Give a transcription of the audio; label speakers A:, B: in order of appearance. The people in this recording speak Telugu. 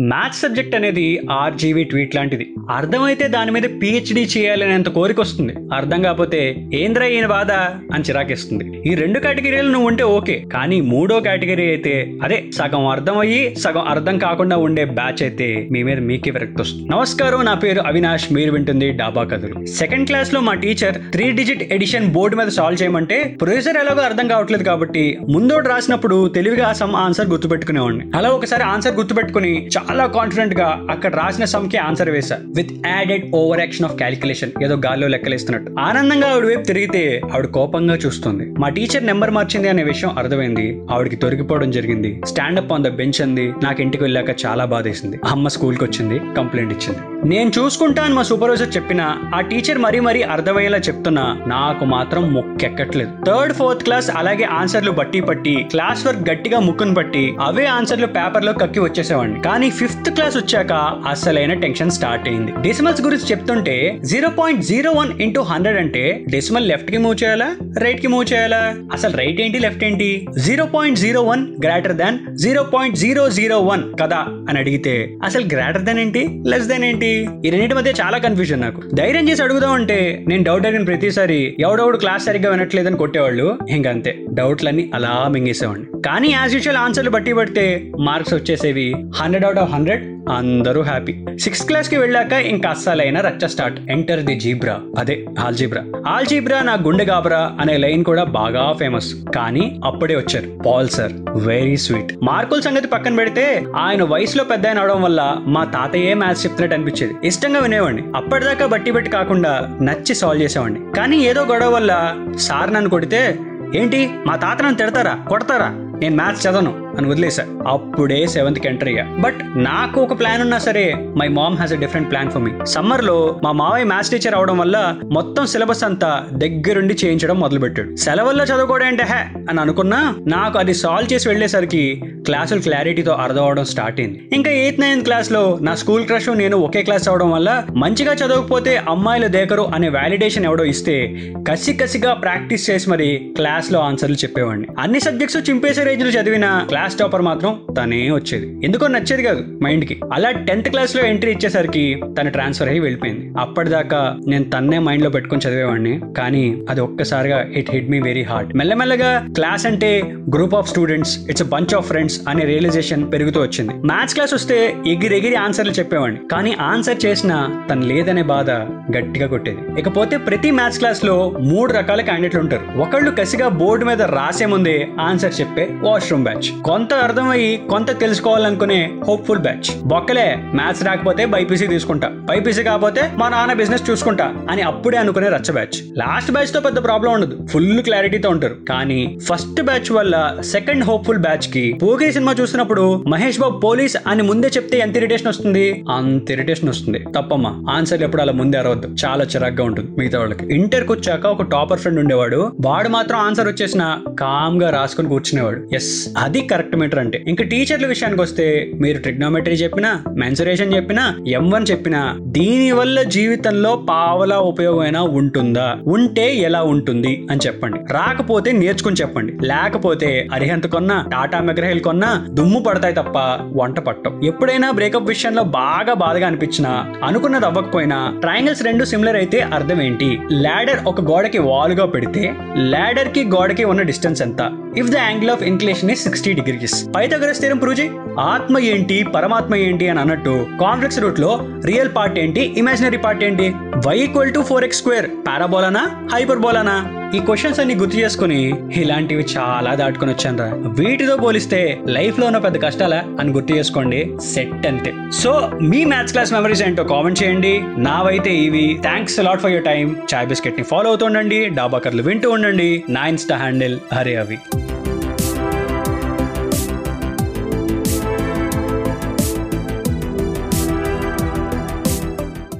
A: మ్యాథ్స్ సబ్జెక్ట్ అనేది ఆర్జీవీ ట్వీట్ లాంటిది. అర్థమైతే దాని మీద పిహెచ్డి చేయాలనేంత కోరిక వస్తుంది. అర్థం కాకపోతే ఏంద్రా ఈయన బాధ అని చిరాకేస్తుంది. ఈ రెండు కేటగిరీలు నువ్వు ఉంటే ఓకే. కానీ మూడో కేటగిరీ అయితే అదే సగం అర్థం అయ్యి సగం అర్థం కాకుండా ఉండే బ్యాచ్ అయితే మీ మీద మీకే విరక్తి వస్తుంది. నమస్కారం నా పేరు అవినాష్. మీరు వింటుంది డాబా కథలు. సెకండ్ క్లాస్లో మా teacher three digit addition board మీద సాల్వ్ చేయమంటే ప్రొఫెసర్ ఎలాగో అర్థం కావట్లేదు కాబట్టి ముందోటి రాసినప్పుడు తెలివిగా సమ్ ఆన్సర్ గుర్తుపెట్టుకునేవాడిని. అలా ఒకసారి ఆన్సర్ గుర్తుపెట్టుకుని చాలా కాన్ఫిడెంట్గా అక్కడ రాసిన సమ్కి ఆన్సర్ వేసా with added over action of calculation ఏదో గాల్లో లెక్కలేస్తున్నట్టు. ఆనందంగా ఆవిడ వైపు తిరిగితే ఆవిడ కోపంగా చూస్తుంది. మా టీచర్ నెంబర్ మార్చింది అనే విషయం అర్థమైంది. ఆవిడకి తొరికిపోవడం జరిగింది. స్టాండప్ ఆన్ ద బెంచ్ అంది. నాకు ఇంటికి వెళ్ళాక చాలా బాధేసింది. అమ్మ స్కూల్కి వచ్చింది. కంప్లైంట్ ఇచ్చింది. నేను చూసుకుంటాను మా సూపర్వైజర్ చెప్పిన. ఆ టీచర్ మరీ మరీ అర్థమయ్యేలా చెప్తున్నా. నాకు మాత్రం ముక్కెక్కట్లేదు. థర్డ్ ఫోర్త్ క్లాస్ అలాగే ఆన్సర్లు బట్టి పట్టి క్లాస్ వర్క్ గట్టిగా ముక్కును పట్టి అవే ఆన్సర్లు పేపర్లో కక్కి వచ్చేసేవాడిని. కానీ ఫిఫ్త్ క్లాస్ వచ్చాక అసలైన టెన్షన్ స్టార్ట్ అయింది. డెసిమల్స్ గురించి చెప్తుంటే zero point zero one into hundred అంటే డెసిమల్ లెఫ్ట్కి మూవ్ చేయాలా రైట్కి మూవ్ చేయాలా? అసలు రైట్ ఏంటి లెఫ్ట్ ఏంటి? Zero point zero one greater than zero point zero zero one కదా అని అడిగితే అసలు గ్రేటర్ దాన్ ఏంటి లెస్ దాన్ ఏంటి? ఈ రెండింటి మధ్య చాలా కన్ఫ్యూజన్ నాకు. ధైర్యం చేసి అడుగుదాం అంటే నేను డౌట్ అడిగిన ప్రతిసారి ఎవడెవడు క్లాస్ సరిగ్గా వినట్లేదని కొట్టేవాళ్ళు. ఇంకంతే డౌట్లన్నీ అలా మింగేసేవాడిని. కానీ యాజ్ యూజువల్ ఆన్సర్లు బట్టి పడితే మార్క్స్ వచ్చేసేవి హండ్రెడ్ అవుట్ ఆఫ్ హండ్రెడ్ అందరూ హ్యాపీ. సిక్స్త్ క్లాస్కి వెళ్ళాక ఇంకా అస్సలైన రచ్చ స్టార్ట్. ఎంటర్ ది జీబ్రా అదే ఆల్జీబ్రా ఆల్జీబ్రా నా గుండె గాబరా అనే లైన్ కూడా బాగా ఫేమస్ కానీ అప్పుడే వచ్చారు. పాల్ సార్ వెరీ స్వీట్ మార్కుల సంగతి పక్కన పెడితే ఆయన వయసులో పెద్ద ఆయన అవడం వల్ల మా తాతయ్యే మ్యాథ్స్ చెప్తున్నట్టు అనిపించేది. ఇష్టంగా వినేవాడిని. అప్పటిదాకా బట్టి బట్టి కాకుండా నచ్చి సాల్వ్ చేసేవాడిని. కానీ ఏదో గొడవ వల్ల సార్ నన్ను కొడితే ఏంటి? మా తాత నన్ను తిడతారా? కొడతారా? నేను మ్యాథ్స్ చదవను. అని వదిలేసా అప్పుడే సెవెంత్కి ఎంటర్ అయ్యా. బట్ నాకు ఒక ప్లాన్ ఉన్నా సరే my mom has a different plan for me సమ్మర్లో మా మావయ్య మ్యాథ్స్ టీచర్ అవడం వల్ల మొత్తం సిలబస్ అంతా దగ్గరుండి చేయించడం మొదలుపెట్టాడు. సెలవుల్లో చదువుకోవడం అంటే హే? అని అనుకున్నా నాకు అది సాల్వ్ చేసి వెళ్ళేసరికి క్లాసులు క్లారిటీతో అర్థం అవడం స్టార్ట్ అయింది. ఇంకా ఎయిత్ నైన్త్ క్లాస్లో నా స్కూల్ క్రష్ నేను ఒకే క్లాస్ అవడం వల్ల మంచిగా చదవకపోతే అమ్మాయిలు దేకరు అనే వ్యాలిడేషన్ ఎవడో ఇస్తే కసి కసిగా ప్రాక్టీస్ చేసి మరి క్లాస్లో ఆన్సర్లు చెప్పేవాడిని. అన్ని సబ్జెక్ట్స్ చింపేసే రేంజ్లో చదివిన క్లాస్ టాపర్ మాత్రం తనే వచ్చేది. ఎందుకో నచ్చేది కాదు మైండ్కి అలా టెన్త్ క్లాస్లో ఎంట్రీ ఇచ్చేసరికి తను ట్రాన్స్ఫర్ అయ్యి వెళ్ళిపోయింది. అప్పటిదాకా నేను తన్నే మైండ్లో పెట్టుకొని చదివేవాడిని. కానీ అది ఒక్కసారిగా it hit me very hard మెల్లమెల్లగా క్లాస్ అంటే group of students it's bunch of friends అనే రియలైజేషన్ పెరుగుతూ వచ్చింది. మ్యాథ్స్ క్లాస్ వస్తే ఎగిరి ఎగిరి ఆన్సర్లు చెప్పేవాడిని. కానీ ఆన్సర్ చేసిన తను లేదనే బాధ గట్టిగా కొట్టేది. ఇకపోతే ప్రతి మ్యాథ్స్ క్లాస్లో మూడు రకాల క్యాండిడేట్లు ఉంటారు. ఒకళ్ళు కసిగా బోర్డు మీద రాసే ముందే ఆన్సర్ చెప్పే వాష్రూమ్ బ్యాచ్ కొంత అర్థమయ్యి కొంత తెలుసుకోవాలనుకునే హోప్ఫుల్ బ్యాచ్ బొక్కలే మ్యాథ్స్ రాకపోతే బైపీసీ తీసుకుంటా. బైపీసీ కాకపోతే మా నాన్న బిజినెస్ చూసుకుంటా అని అప్పుడే అనుకునే రచ్చ బ్యాచ్ లాస్ట్ బ్యాచ్తో పెద్ద ప్రాబ్లం ఉండదు. ఫుల్ క్లారిటీతో ఉంటారు. కానీ ఫస్ట్ బ్యాచ్ వల్ల సెకండ్ హోప్ఫుల్ బ్యాచ్కి పోగిరి సినిమా చూసినప్పుడు మహేష్ బాబు పోలీస్ అని ముందే చెప్తే ఎంత ఇరిటేషన్ వస్తుంది? అంత ఇరిటేషన్ వస్తుంది. తప్పమ్మా ఆన్సర్ ఎప్పుడు అలా ముందే అరవద్దు. చాలా చిరాగ్గా ఉంటుంది మిగతా వాళ్ళకి. ఇంటర్కి వచ్చాక ఒక టాపర్ ఫ్రెండ్ ఉండేవాడు. వాడు మాత్రం ఆన్సర్ వచ్చేసిన కామ్గా రాసుకుని కూర్చునేవాడు. ఎస్ అది కరెక్ట్ మీటర్ అంటే. ఇంకా టీచర్ల విషయానికి వస్తే మీరు ట్రిగ్నోమెట్రీ చెప్పినా మెన్సురేషన్ చెప్పినా ఎం వన్ చెప్పినా దీని వల్ల జీవితంలో పావలా ఉపయోగమైనా ఉంటుందా? ఉంటే ఎలా ఉంటుంది అని చెప్పండి. రాకపోతే నేర్చుకుని చెప్పండి. లేకపోతే అరిహంత కొన్నా టాటా మెగ్రహిల్ కొన్నా దుమ్ము పడతాయి తప్ప వంట పట్టం ఎప్పుడైనా బ్రేకప్ విషయంలో బాగా బాధగా అనిపించినా అనుకున్నది అవ్వకపోయినా ట్రయాంగిల్స్ రెండు సిమిలర్ అయితే అర్థం ఏంటి? లాడర్ ఒక గోడకి వాలుగా పెడితే లాడర్కి గోడకి ఉన్న డిస్టెన్స్ ఎంత? If the angle of inclination is sixty degrees Pythagoras theorem prove చేయి ఆత్మ ఏంటి పరమాత్మ ఏంటి అని అన్నట్టు కాంప్లెక్స్ రూట్లో రియల్ పార్ట్ ఏంటి ఇమాజినరీ పార్ట్ ఏంటి? Y equal to four x square పారాబోలానా హైపర్బోలానా? ఈ క్వశ్చన్స్ అన్ని గుర్తు చేసుకుని ఇలాంటివి చాలా దాటుకుని వచ్చాను రా. వీటితో పోలిస్తే లైఫ్లో ఉన్న పెద్ద కష్టాలా అని గుర్తు చేసుకోండి సెట్ అంతే. సో మీ మ్యాథ్స్ క్లాస్ మెమరీస్ ఏంటో కామెంట్ చేయండి. నావైతే ఇవి. Thanks lot for your time చాయ్ బిస్కెట్ని ఫాలో అవుతూ ఉండండి. డాబాకర్లు వింటూ ఉండండి. నా ఇన్స్టా హ్యాండిల్. హరే అవి.